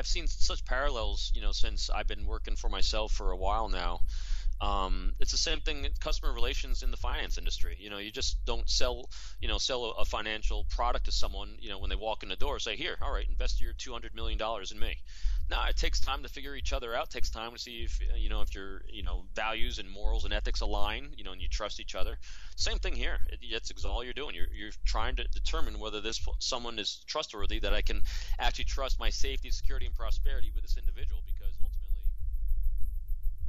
I've seen such parallels, you know, since I've been working for myself for a while now. Um, it's the same thing customer relations in the finance industry. You know, you just don't sell, you know, sell a, a, financial product to someone, you know, when they walk in the door, say, here, all right, invest your $200 million in me. No, it takes time to figure each other out. It takes time to see if, you know, if your, you know, values and morals and ethics align, you know, and you trust each other. Same thing here. It's all you're doing. You're, you're trying to determine whether this someone is trustworthy, that I can actually trust my safety, security, and prosperity with this individual because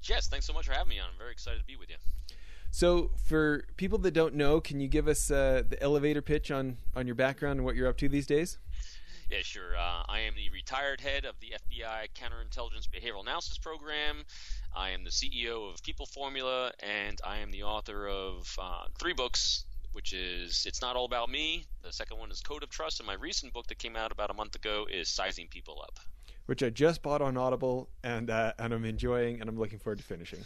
Jess, thanks so much for having me on. I'm very excited to be with you. So, for people that don't know, can you give us uh, the elevator pitch on, on your background and what you're up to these days? Yeah, sure. Uh, I am the retired head of the FBI Counterintelligence Behavioral Analysis Program. I am the CEO of People Formula, and I am the author of uh, three books, which is It's Not All About Me. The second one is Code of Trust, and my recent book that came out about a month ago is Sizing People Up which I just bought on Audible and uh, and I'm enjoying and I'm looking forward to finishing.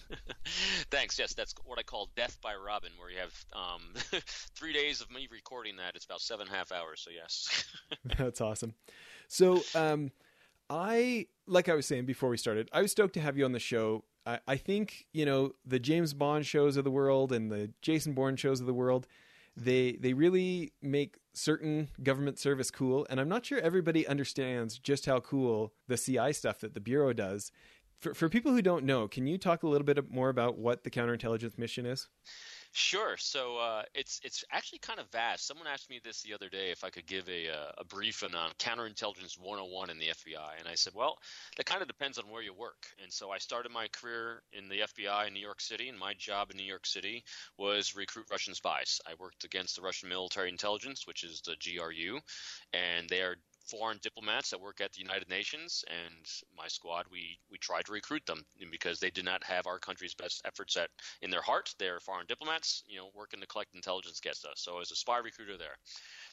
Thanks. Yes, that's what I call Death by Robin, where you have um, three days of me recording that. It's about seven and a half hours. So yes. that's awesome. So um, I like I was saying before we started, I was stoked to have you on the show. I, I think you know the James Bond shows of the world and the Jason Bourne shows of the world they they really make certain government service cool and i'm not sure everybody understands just how cool the ci stuff that the bureau does. For, for people who don't know can you talk a little bit more about what the counterintelligence mission is Sure. So uh, it's it's actually kind of vast. Someone asked me this the other day if I could give a uh, a briefing on counterintelligence 101 in the FBI, and I said, well, that kind of depends on where you work. And so I started my career in the FBI in New York City, and my job in New York City was recruit Russian spies. I worked against the Russian military intelligence, which is the GRU, and they are foreign diplomats that work at the United Nations, and my squad, we we tried to recruit them because they did not have our country's best efforts at in their heart. They're foreign diplomats, you know, working to collect intelligence against us. So as a spy recruiter there.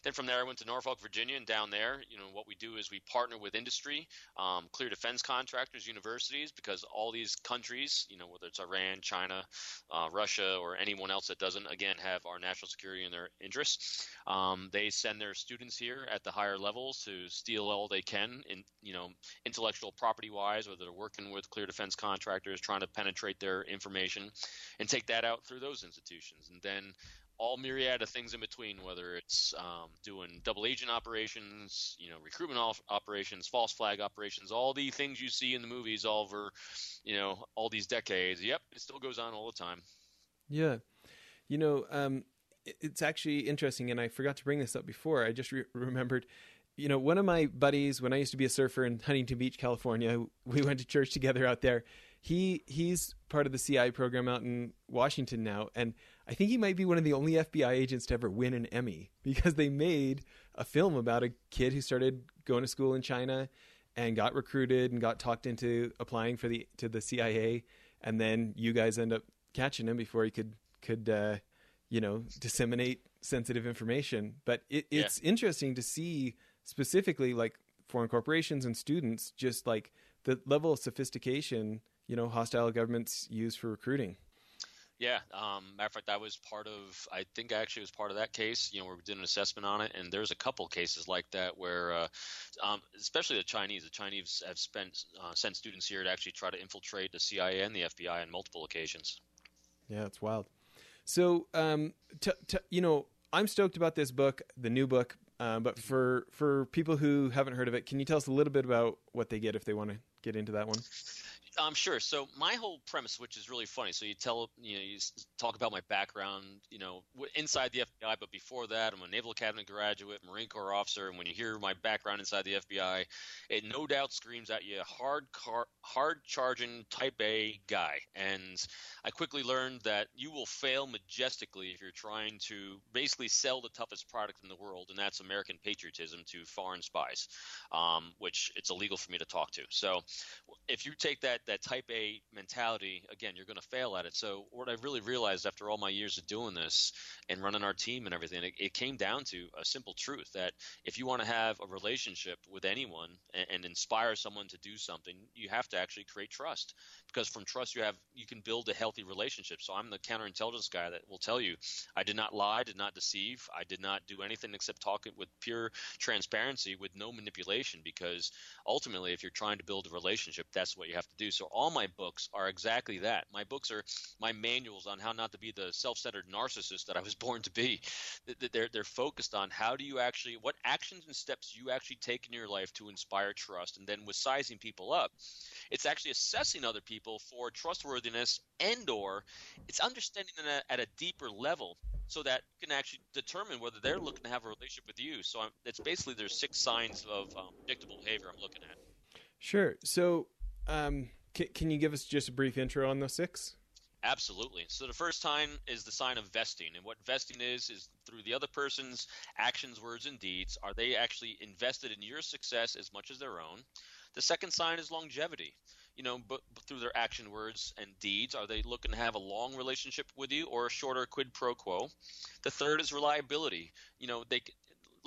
Then from there, I went to Norfolk, Virginia, and down there, you know, what we do is we partner with industry, um, clear defense contractors, universities, because all these countries, you know, whether it's Iran, China, uh, Russia, or anyone else that doesn't, again, have our national security in their interests, um, they send their students here at the higher levels to steal all they can, in you know, intellectual property wise, whether they're working with clear defense contractors, trying to penetrate their information, and take that out through those institutions, and then all myriad of things in between, whether it's um, doing double agent operations, you know, recruitment operations, false flag operations, all the things you see in the movies all over, you know, all these decades. Yep, it still goes on all the time. Yeah. You know, um, it's actually interesting, and I forgot to bring this up before. I just re- remembered, you know, one of my buddies, when I used to be a surfer in Huntington Beach, California, we went to church together out there. He he's part of the CI program out in Washington now, and I think he might be one of the only FBI agents to ever win an Emmy because they made a film about a kid who started going to school in China and got recruited and got talked into applying for the to the CIA, and then you guys end up catching him before he could could uh, you know disseminate sensitive information. But it, it's yeah. interesting to see specifically like foreign corporations and students just like the level of sophistication you know hostile governments use for recruiting. Yeah, um, matter of fact, I was part of. I think I actually was part of that case. You know, where we did an assessment on it, and there's a couple cases like that where, uh, um, especially the Chinese, the Chinese have spent uh, sent students here to actually try to infiltrate the CIA and the FBI on multiple occasions. Yeah, it's wild. So, um, t- t- you know, I'm stoked about this book, the new book. Uh, but for for people who haven't heard of it, can you tell us a little bit about what they get if they want to get into that one? I'm sure. So my whole premise, which is really funny, so you tell, you know, you talk about my background, you know, inside the FBI, but before that, I'm a Naval Academy graduate, Marine Corps officer, and when you hear my background inside the FBI, it no doubt screams at you, hard, car, hard charging Type A guy. And I quickly learned that you will fail majestically if you're trying to basically sell the toughest product in the world, and that's American patriotism to foreign spies, um, which it's illegal for me to talk to. So if you take that that type A mentality, again, you're going to fail at it. So what I really realized after all my years of doing this and running our team and everything, it, it came down to a simple truth that if you want to have a relationship with anyone and, and inspire someone to do something, you have to actually create trust because from trust you have you can build a healthy relationship. So I'm the counterintelligence guy that will tell you I did not lie, did not deceive, I did not do anything except talk with pure transparency with no manipulation because ultimately if you're trying to build a relationship that's what you have to do. So all my books are exactly that. My books are my manuals on how not to be the self-centered narcissist that I was born to be. They're they're focused on how do you actually what actions and steps you actually take in your life to inspire trust and then with sizing people up it's actually assessing other people for trustworthiness and or it's understanding them at a deeper level so that you can actually determine whether they're looking to have a relationship with you. So I'm, it's basically there's six signs of um, predictable behavior I'm looking at. Sure. So um, can, can you give us just a brief intro on those six? Absolutely. So the first sign is the sign of vesting, and what vesting is is through the other person's actions, words, and deeds. Are they actually invested in your success as much as their own? The second sign is longevity. You know, but, but through their action words and deeds, are they looking to have a long relationship with you or a shorter quid pro quo? The third is reliability. You know, they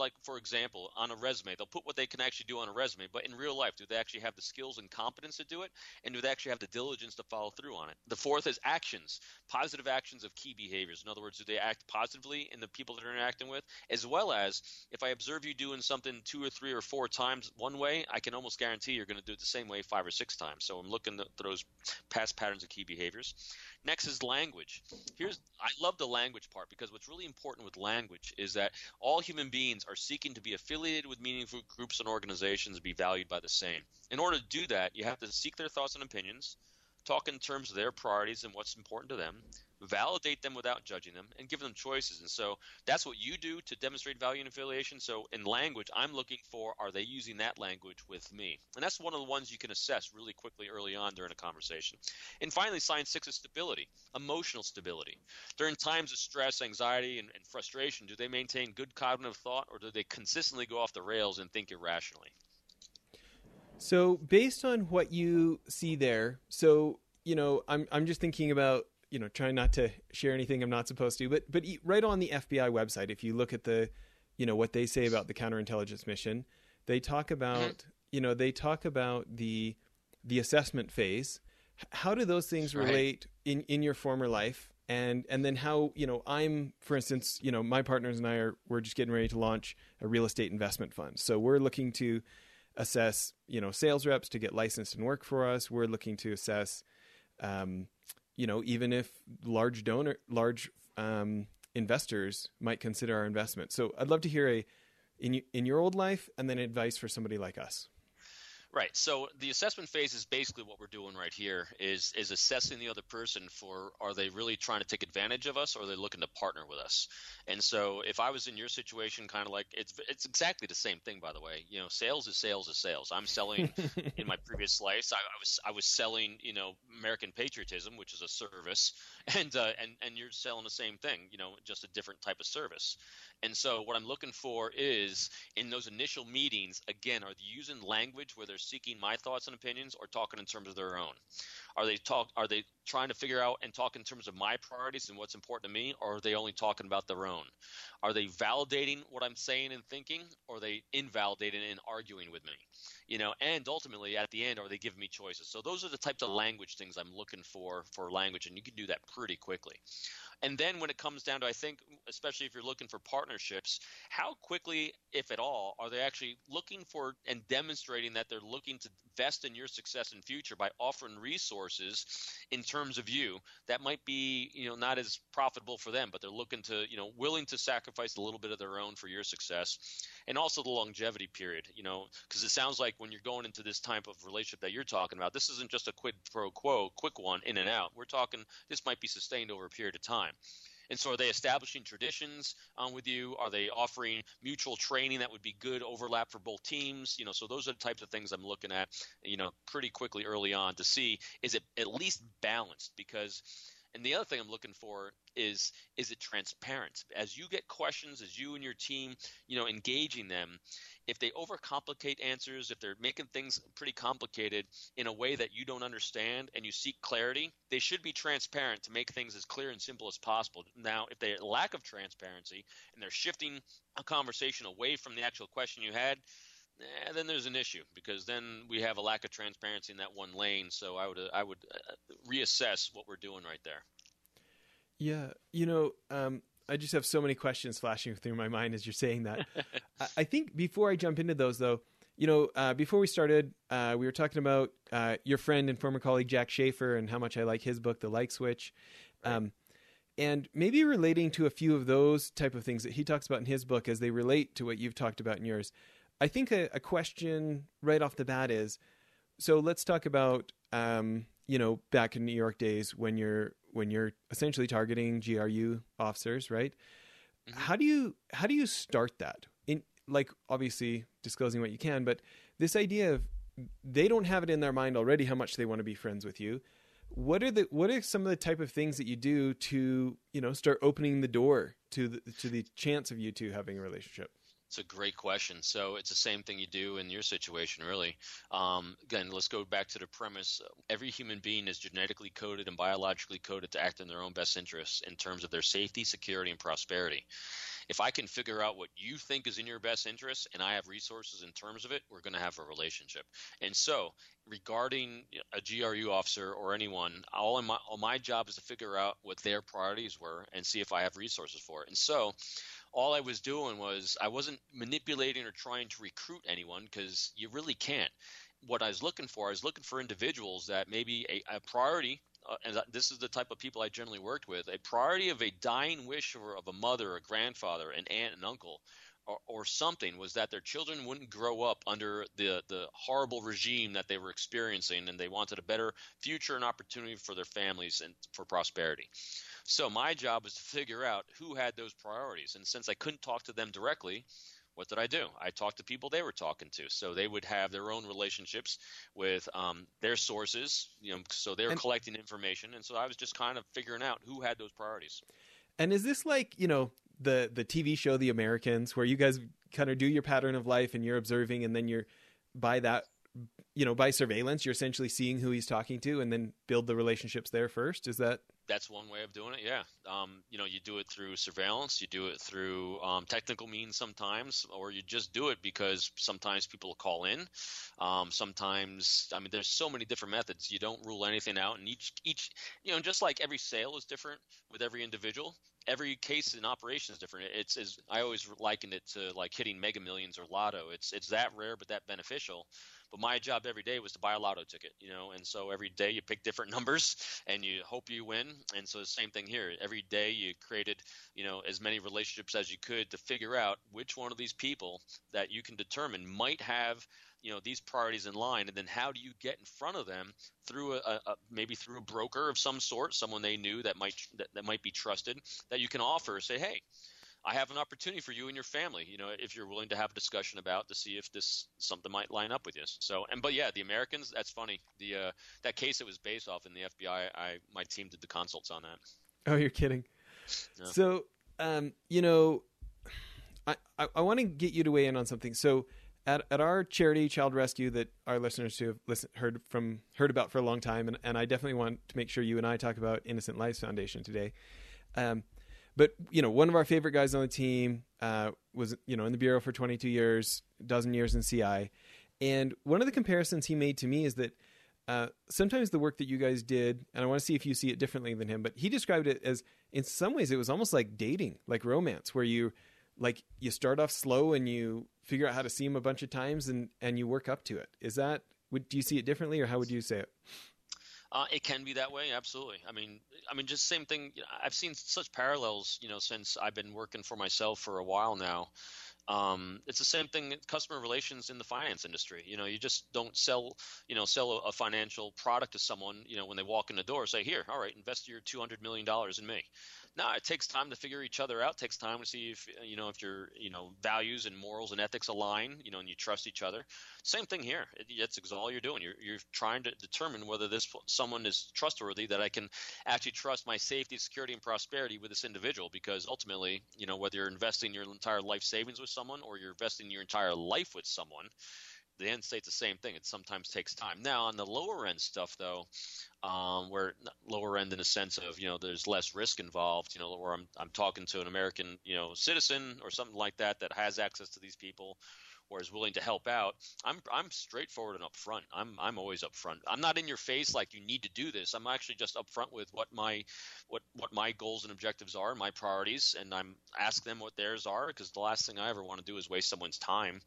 like for example on a resume they'll put what they can actually do on a resume but in real life do they actually have the skills and competence to do it? And do they actually have the diligence to follow through on it? The fourth is actions positive actions of key behaviors. In other words do they act positively in the people that they're interacting with? As well as if i observe you doing something two or three or four times one way i can almost guarantee you're going to do it the same way five or six times. So i'm looking at those past patterns of key behaviors Next is language. Here's I love the language part because what's really important with language is that all human beings are seeking to be affiliated with meaningful groups and organizations and be valued by the same. In order to do that, you have to seek their thoughts and opinions, talk in terms of their priorities and what's important to them, validate them without judging them, and give them choices. And so that's what you do to demonstrate value and affiliation. So in language, I'm looking for are they using that language with me? And that's one of the ones you can assess really quickly early on during a conversation. And finally, sign six is stability, emotional stability. During times of stress, anxiety, and, and frustration, do they maintain good cognitive thought or do they consistently go off the rails and think irrationally? So, based on what you see there, so you know, I'm I'm just thinking about you know trying not to share anything I'm not supposed to, but but right on the FBI website, if you look at the you know what they say about the counterintelligence mission, they talk about mm-hmm. you know they talk about the the assessment phase. How do those things relate in in your former life? And and then how you know I'm for instance you know my partners and I are we're just getting ready to launch a real estate investment fund, so we're looking to assess, you know, sales reps to get licensed and work for us. We're looking to assess, um, you know, even if large donor, large um, investors might consider our investment. So I'd love to hear a in in your old life and then advice for somebody like us. Right. So the assessment phase is basically what we're doing right here is is assessing the other person for are they really trying to take advantage of us or are they looking to partner with us? And so if I was in your situation kind of like it's it's exactly the same thing by the way. You know, sales is sales is sales. I'm selling in my previous slice I, I, was I was selling, you know, American patriotism, which is a service, and uh, and and you're selling the same thing, you know, just a different type of service. And so what I'm looking for is in those initial meetings, again, are they using language where they're seeking my thoughts and opinions or talking in terms of their own? Are they talk are they trying to figure out and talk in terms of my priorities and what's important to me or are they only talking about their own? Are they validating what I'm saying and thinking or are they invalidating and arguing with me? You know, and ultimately at the end are they giving me choices? So those are the types of language things I'm looking for for language and you can do that pretty quickly. And then when it comes down to, I think, especially if you're looking for partnerships, how quickly, if at all, are they actually looking for and demonstrating that they're looking to invest in your success and future by offering resources in terms of you that might be, you know, not as profitable for them, but they're looking to, you know, willing to sacrifice a little bit of their own for your success, and also the longevity period, you know, because it sounds like when you're going into this type of relationship that you're talking about, this isn't just a quid pro quo, quick one in and out. We're talking this might be sustained over a period of time. And so, are they establishing traditions um, with you? Are they offering mutual training that would be good overlap for both teams? You know, so those are the types of things I'm looking at. You know, pretty quickly early on to see is it at least balanced because and the other thing I'm looking for is is it transparent? As you get questions, as you and your team, you know, engaging them, if they overcomplicate answers, if they're making things pretty complicated in a way that you don't understand and you seek clarity, they should be transparent to make things as clear and simple as possible. Now, if they lack of transparency and they're shifting a conversation away from the actual question you had, eh, then there's an issue because then we have a lack of transparency in that one lane. So I would uh, I would uh, reassess what we're doing right there. Yeah, you know, um, I just have so many questions flashing through my mind as you're saying that. I, I think before I jump into those, though, you know, uh, before we started, uh, we were talking about uh, your friend and former colleague Jack Schafer and how much I like his book, The Like Switch. Right. Um, and maybe relating to a few of those type of things that he talks about in his book as they relate to what you've talked about in yours. I think a, a question right off the bat is so let's talk about um, you know back in New York days when you're when you're essentially targeting GRU officers, right? Mm-hmm. How do you how do you start that? In like obviously disclosing what you can, but this idea of they don't have it in their mind already how much they want to be friends with you. What are the what are some of the type of things that you do to you know start opening the door to the to the chance of you two having a relationship? It's a great question. So it's the same thing you do in your situation, really. Um, again, let's go back to the premise. Every human being is genetically coded and biologically coded to act in their own best interests in terms of their safety, security, and prosperity. If I can figure out what you think is in your best interest and I have resources in terms of it, we're going to have a relationship. And so, regarding a GRU officer or anyone, all my, all my job is to figure out what their priorities were and see if I have resources for it. And so, all I was doing was I wasn't manipulating or trying to recruit anyone because you really can't. What I was looking for, I was looking for individuals that maybe a, a priority, uh, and this is the type of people I generally worked with, a priority of a dying wish of, of a mother, a grandfather, an aunt, an uncle or, or, something was that their children wouldn't grow up under the the horrible regime that they were experiencing, and they wanted a better future and opportunity for their families and for prosperity. So my job was to figure out who had those priorities, and since I couldn't talk to them directly. What did I do? I talked to people they were talking to, so they would have their own relationships with um, their sources. You know, so they're collecting information, and so I was just kind of figuring out who had those priorities. And is this like you know the the TV show The Americans, where you guys kind of do your pattern of life and you're observing, and then you're by that you know by surveillance you're essentially seeing who he's talking to and then build the relationships there first is that that's one way of doing it yeah um, you know you do it through surveillance you do it through um, technical means sometimes or you just do it because sometimes people call in um, sometimes i mean there's so many different methods you don't rule anything out and each each you know just like every sale is different with every individual every case in operation is different. It's as I always liken it to like hitting Mega Millions or Lotto. It's it's that rare but that beneficial. But my job every day was to buy a lotto ticket, you know, and so every day you pick different numbers and you hope you win. And so the same thing here. Every day you created, you know, as many relationships as you could to figure out which one of these people that you can determine might have you know these priorities in line and then how do you get in front of them through a, a, maybe through a broker of some sort someone they knew that might that, that might be trusted that you can offer say hey I have an opportunity for you and your family, you know, if you're willing to have a discussion about to see if this something might line up with you. So, and but yeah, the Americans, that's funny. The uh, that case that was based off in the FBI, I my team did the consults on that. Oh, you're kidding. Yeah. So, um, you know, I I, I want to get you to weigh in on something. So. At, at our charity child rescue that our listeners who have listened, heard from heard about for a long time and, and I definitely want to make sure you and I talk about Innocent Lives Foundation today. Um, but you know, one of our favorite guys on the team uh, was you know in the bureau for 22 years, dozen years in CI, and one of the comparisons he made to me is that uh, sometimes the work that you guys did, and I want to see if you see it differently than him, but he described it as in some ways it was almost like dating, like romance, where you like you start off slow and you figure out how to see him a bunch of times and and you work up to it. Is that would do you see it differently or how would you say it? Uh, it can be that way, absolutely. I mean, I mean, just same thing. You know, I've seen such parallels, you know, since I've been working for myself for a while now. Um, it's the same thing customer relations in the finance industry. You know, you just don't sell, you know, sell a, a financial product to someone, you know, when they walk in the door, say, here, all right, invest your $200 million in me no, it takes time to figure each other out. It takes time to see if you know if your you know values and morals and ethics align. You know, and you trust each other. Same thing here. It, that's all you're doing. You're you're trying to determine whether this someone is trustworthy that I can actually trust my safety, security, and prosperity with this individual. Because ultimately, you know, whether you're investing your entire life savings with someone or you're investing your entire life with someone, the end state's the same thing. It sometimes takes time. Now, on the lower end stuff, though, um, where lower end in the sense of you know there's less risk involved, you know, where I'm I'm talking to an American you know citizen or something like that that has access to these people, or is willing to help out, I'm I'm straightforward and upfront. I'm I'm always upfront. I'm not in your face like you need to do this. I'm actually just upfront with what my what what my goals and objectives are, my priorities, and I'm ask them what theirs are because the last thing I ever want to do is waste someone's time.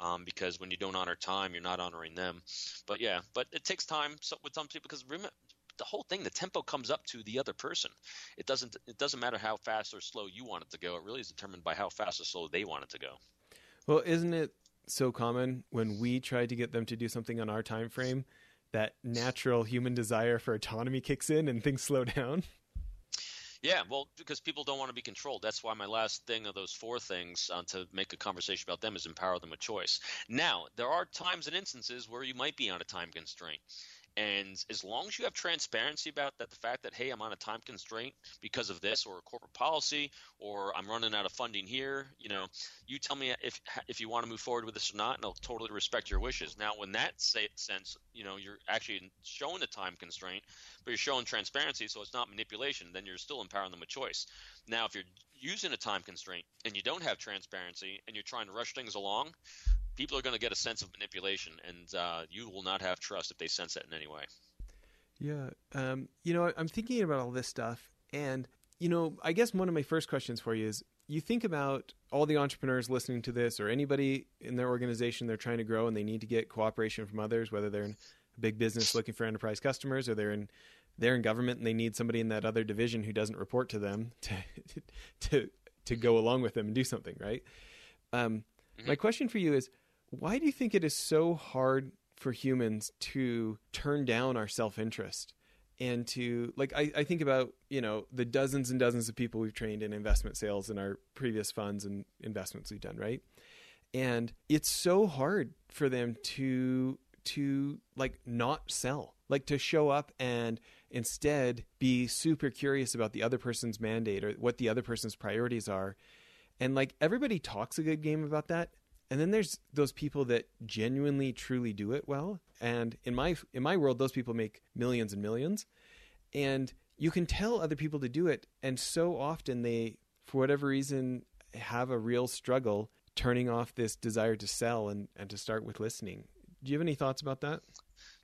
Um, because when you don't honor time, you're not honoring them. But yeah, but it takes time with some people because remember the whole thing the tempo comes up to the other person it doesn't it doesn't matter how fast or slow you want it to go it really is determined by how fast or slow they want it to go well isn't it so common when we try to get them to do something on our time frame that natural human desire for autonomy kicks in and things slow down yeah, well, because people don't want to be controlled. That's why my last thing of those four things uh, to make a conversation about them is empower them with choice. Now, there are times and instances where you might be on a time constraint. And as long as you have transparency about that, the fact that hey, I'm on a time constraint because of this or a corporate policy, or I'm running out of funding here, you know, you tell me if if you want to move forward with this or not, and I'll totally respect your wishes. Now, when that sense, you know, you're actually showing the time constraint, but you're showing transparency, so it's not manipulation. Then you're still empowering them with choice. Now, if you're using a time constraint and you don't have transparency and you're trying to rush things along, people are going to get a sense of manipulation, and uh, you will not have trust if they sense that in any way. Yeah, um, you know, I'm thinking about all this stuff, and you know, I guess one of my first questions for you is: you think about all the entrepreneurs listening to this, or anybody in their organization they're trying to grow, and they need to get cooperation from others, whether they're in a big business looking for enterprise customers, or they're in they're in government and they need somebody in that other division who doesn't report to them to to to go along with them and do something, right? Um, mm-hmm. My question for you is why do you think it is so hard for humans to turn down our self interest and to like I, I think about you know the dozens and dozens of people we've trained in investment sales in our previous funds and investments we've done right? And it's so hard for them to to like not sell like to show up and instead be super curious about the other person's mandate or what the other person's priorities are. And like everybody talks a good game about that and then there's those people that genuinely truly do it well. And in my in my world those people make millions and millions. And you can tell other people to do it. And so often they for whatever reason have a real struggle turning off this desire to sell and, and to start with listening. Do you have any thoughts about that?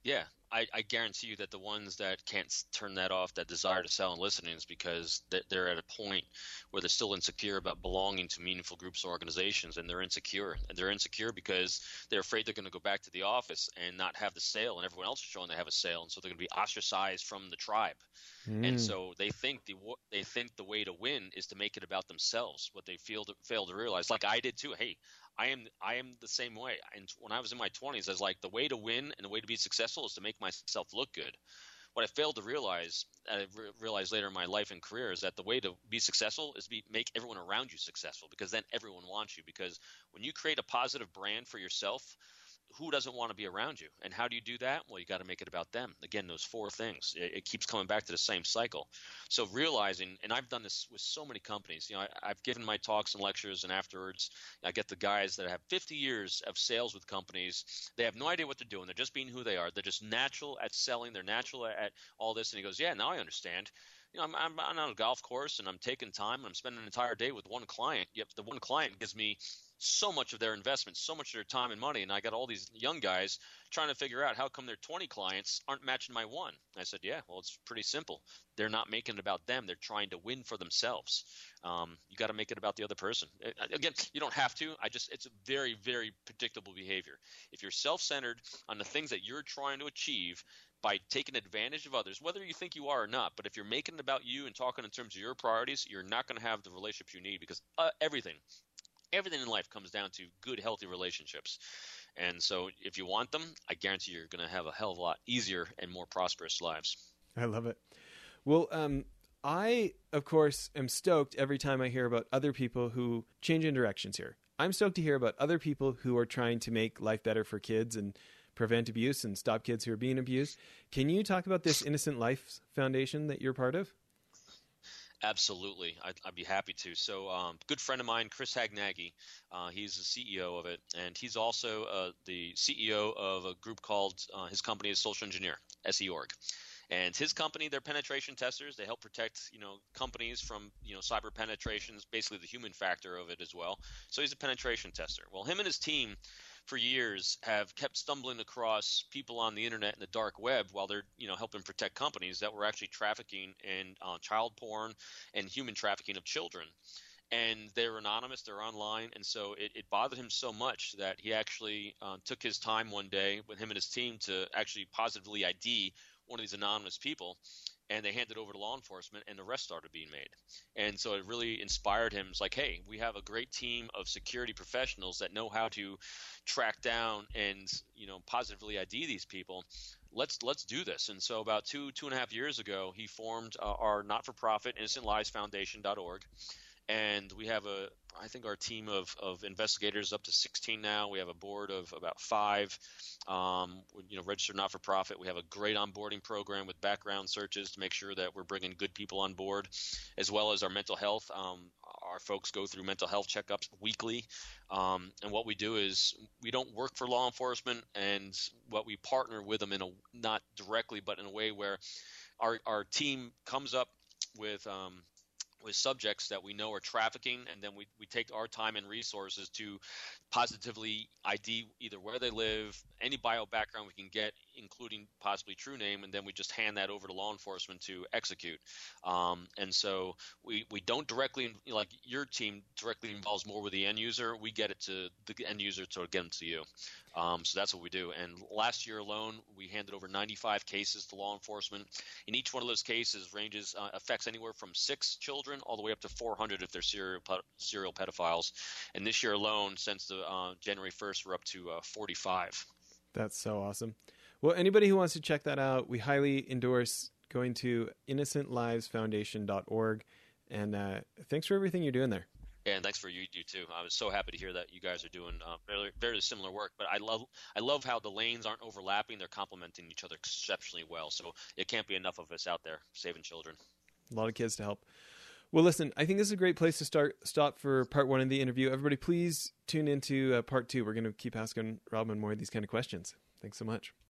Yeah I, I, guarantee you that the ones that can't turn that off, that desire to sell and listening, is because they're at a point where they're still insecure about belonging to meaningful groups or organizations, and they're insecure. And they're insecure because they're afraid they're going to go back to the office and not have the sale, and everyone else is showing they have a sale, and so they're going to be ostracized from the tribe. Mm. And so they think the they think the way to win is to make it about themselves. What they feel to, fail to realize, like I did too. Hey, I am I am the same way. And when I was in my 20s, I was like, the way to win and the way to be successful is to make myself look good. What I failed to realize, I realized later in my life and career, is that the way to be successful is be make everyone around you successful because then everyone wants you. Because when you create a positive brand for yourself, who doesn't want to be around you? And how do you do that? Well, you got to make it about them. Again, those four things. It, it, keeps coming back to the same cycle. So realizing, and I've done this with so many companies. You know, I, have given my talks and lectures, and afterwards, I get the guys that have 50 years of sales with companies. They have no idea what they're doing. They're just being who they are. They're just natural at selling. They're natural at all this. And he goes, "Yeah, now I understand." you know, I'm, I'm, on a golf course and I'm taking time and I'm spending an entire day with one client. Yet the one client gives me so much of their investment, so much of their time and money, and I got all these young guys trying to figure out how come their 20 clients aren't matching my one. I said, yeah, well, it's pretty simple. They're not making it about them. They're trying to win for themselves. Um, you got to make it about the other person. Again, you don't have to. I just it's a very very predictable behavior. If you're self-centered on the things that you're trying to achieve, by taking advantage of others, whether you think you are or not. But if you're making it about you and talking in terms of your priorities, you're not going to have the relationship you need because uh, everything everything in life comes down to good, healthy relationships. And so, if you want them, I guarantee you're going to have a hell of a lot easier and more prosperous lives. I love it. Well, um, I, of course, am stoked every time I hear about other people who change in directions here. I'm stoked to hear about other people who are trying to make life better for kids and prevent abuse and stop kids who are being abused. Can you talk about this Innocent Life Foundation that you're part of? Absolutely, I'd, I'd, be happy to. So, um, good friend of mine, Chris Hadnagy, uh, he's the CEO of it, and he's also uh, the CEO of a group called uh, his company is Social Engineer, SE Org. And his company, they're penetration testers. They help protect, you know, companies from, you know, cyber penetrations, basically the human factor of it as well. So he's a penetration tester. Well, him and his team for years have kept stumbling across people on the internet and the dark web while they're you know helping protect companies that were actually trafficking in uh, child porn and human trafficking of children. And they're anonymous they're online and so it, it bothered him so much that he actually uh, took his time one day with him and his team to actually positively id one of these anonymous people and they handed over to law enforcement and the arrests started being made. And so it really inspired him. It's like hey we have a great team of security professionals that know how to track down and you know positively id these people. Let's let's do this. And so about two two and a half years ago he formed uh, our not-for-profit innocentlivesfoundation.org and we have a I think our team of, of investigators up to 16 now. We have a board of about five, um, you know, registered not for profit. We have a great onboarding program with background searches to make sure that we're bringing good people on board, as well as our mental health. Um, our folks go through mental health checkups weekly, um, and what we do is we don't work for law enforcement, and what we partner with them in a not directly, but in a way where our our team comes up with um, with subjects that we know are trafficking, and then we, we take our time and resources to positively ID either where they live, any bio background we can get, including possibly true name, and then we just hand that over to law enforcement to execute. Um, and so we, we don't directly, like your team directly involves more with the end user. We get it to the end user to get them to you. Um, so that's what we do. And last year alone, we handed over 95 cases to law enforcement. In each one of those cases, ranges uh, affects anywhere from six children all the way up to 400 if they're serial serial pedophiles. And this year alone, since the uh, January 1st, we're up to uh, 45. That's so awesome. Well, anybody who wants to check that out, we highly endorse going to innocentlivesfoundation.org. And uh, thanks for everything you're doing there. Yeah, and thanks for you, you too. I was so happy to hear that you guys are doing uh, very, very similar work. But I love, I love how the lanes aren't overlapping; they're complementing each other exceptionally well. So it can't be enough of us out there saving children. A lot of kids to help. Well, listen, I think this is a great place to start. Stop for part one of the interview. Everybody, please tune into uh, part two. We're going to keep asking Robin more of these kind of questions. Thanks so much.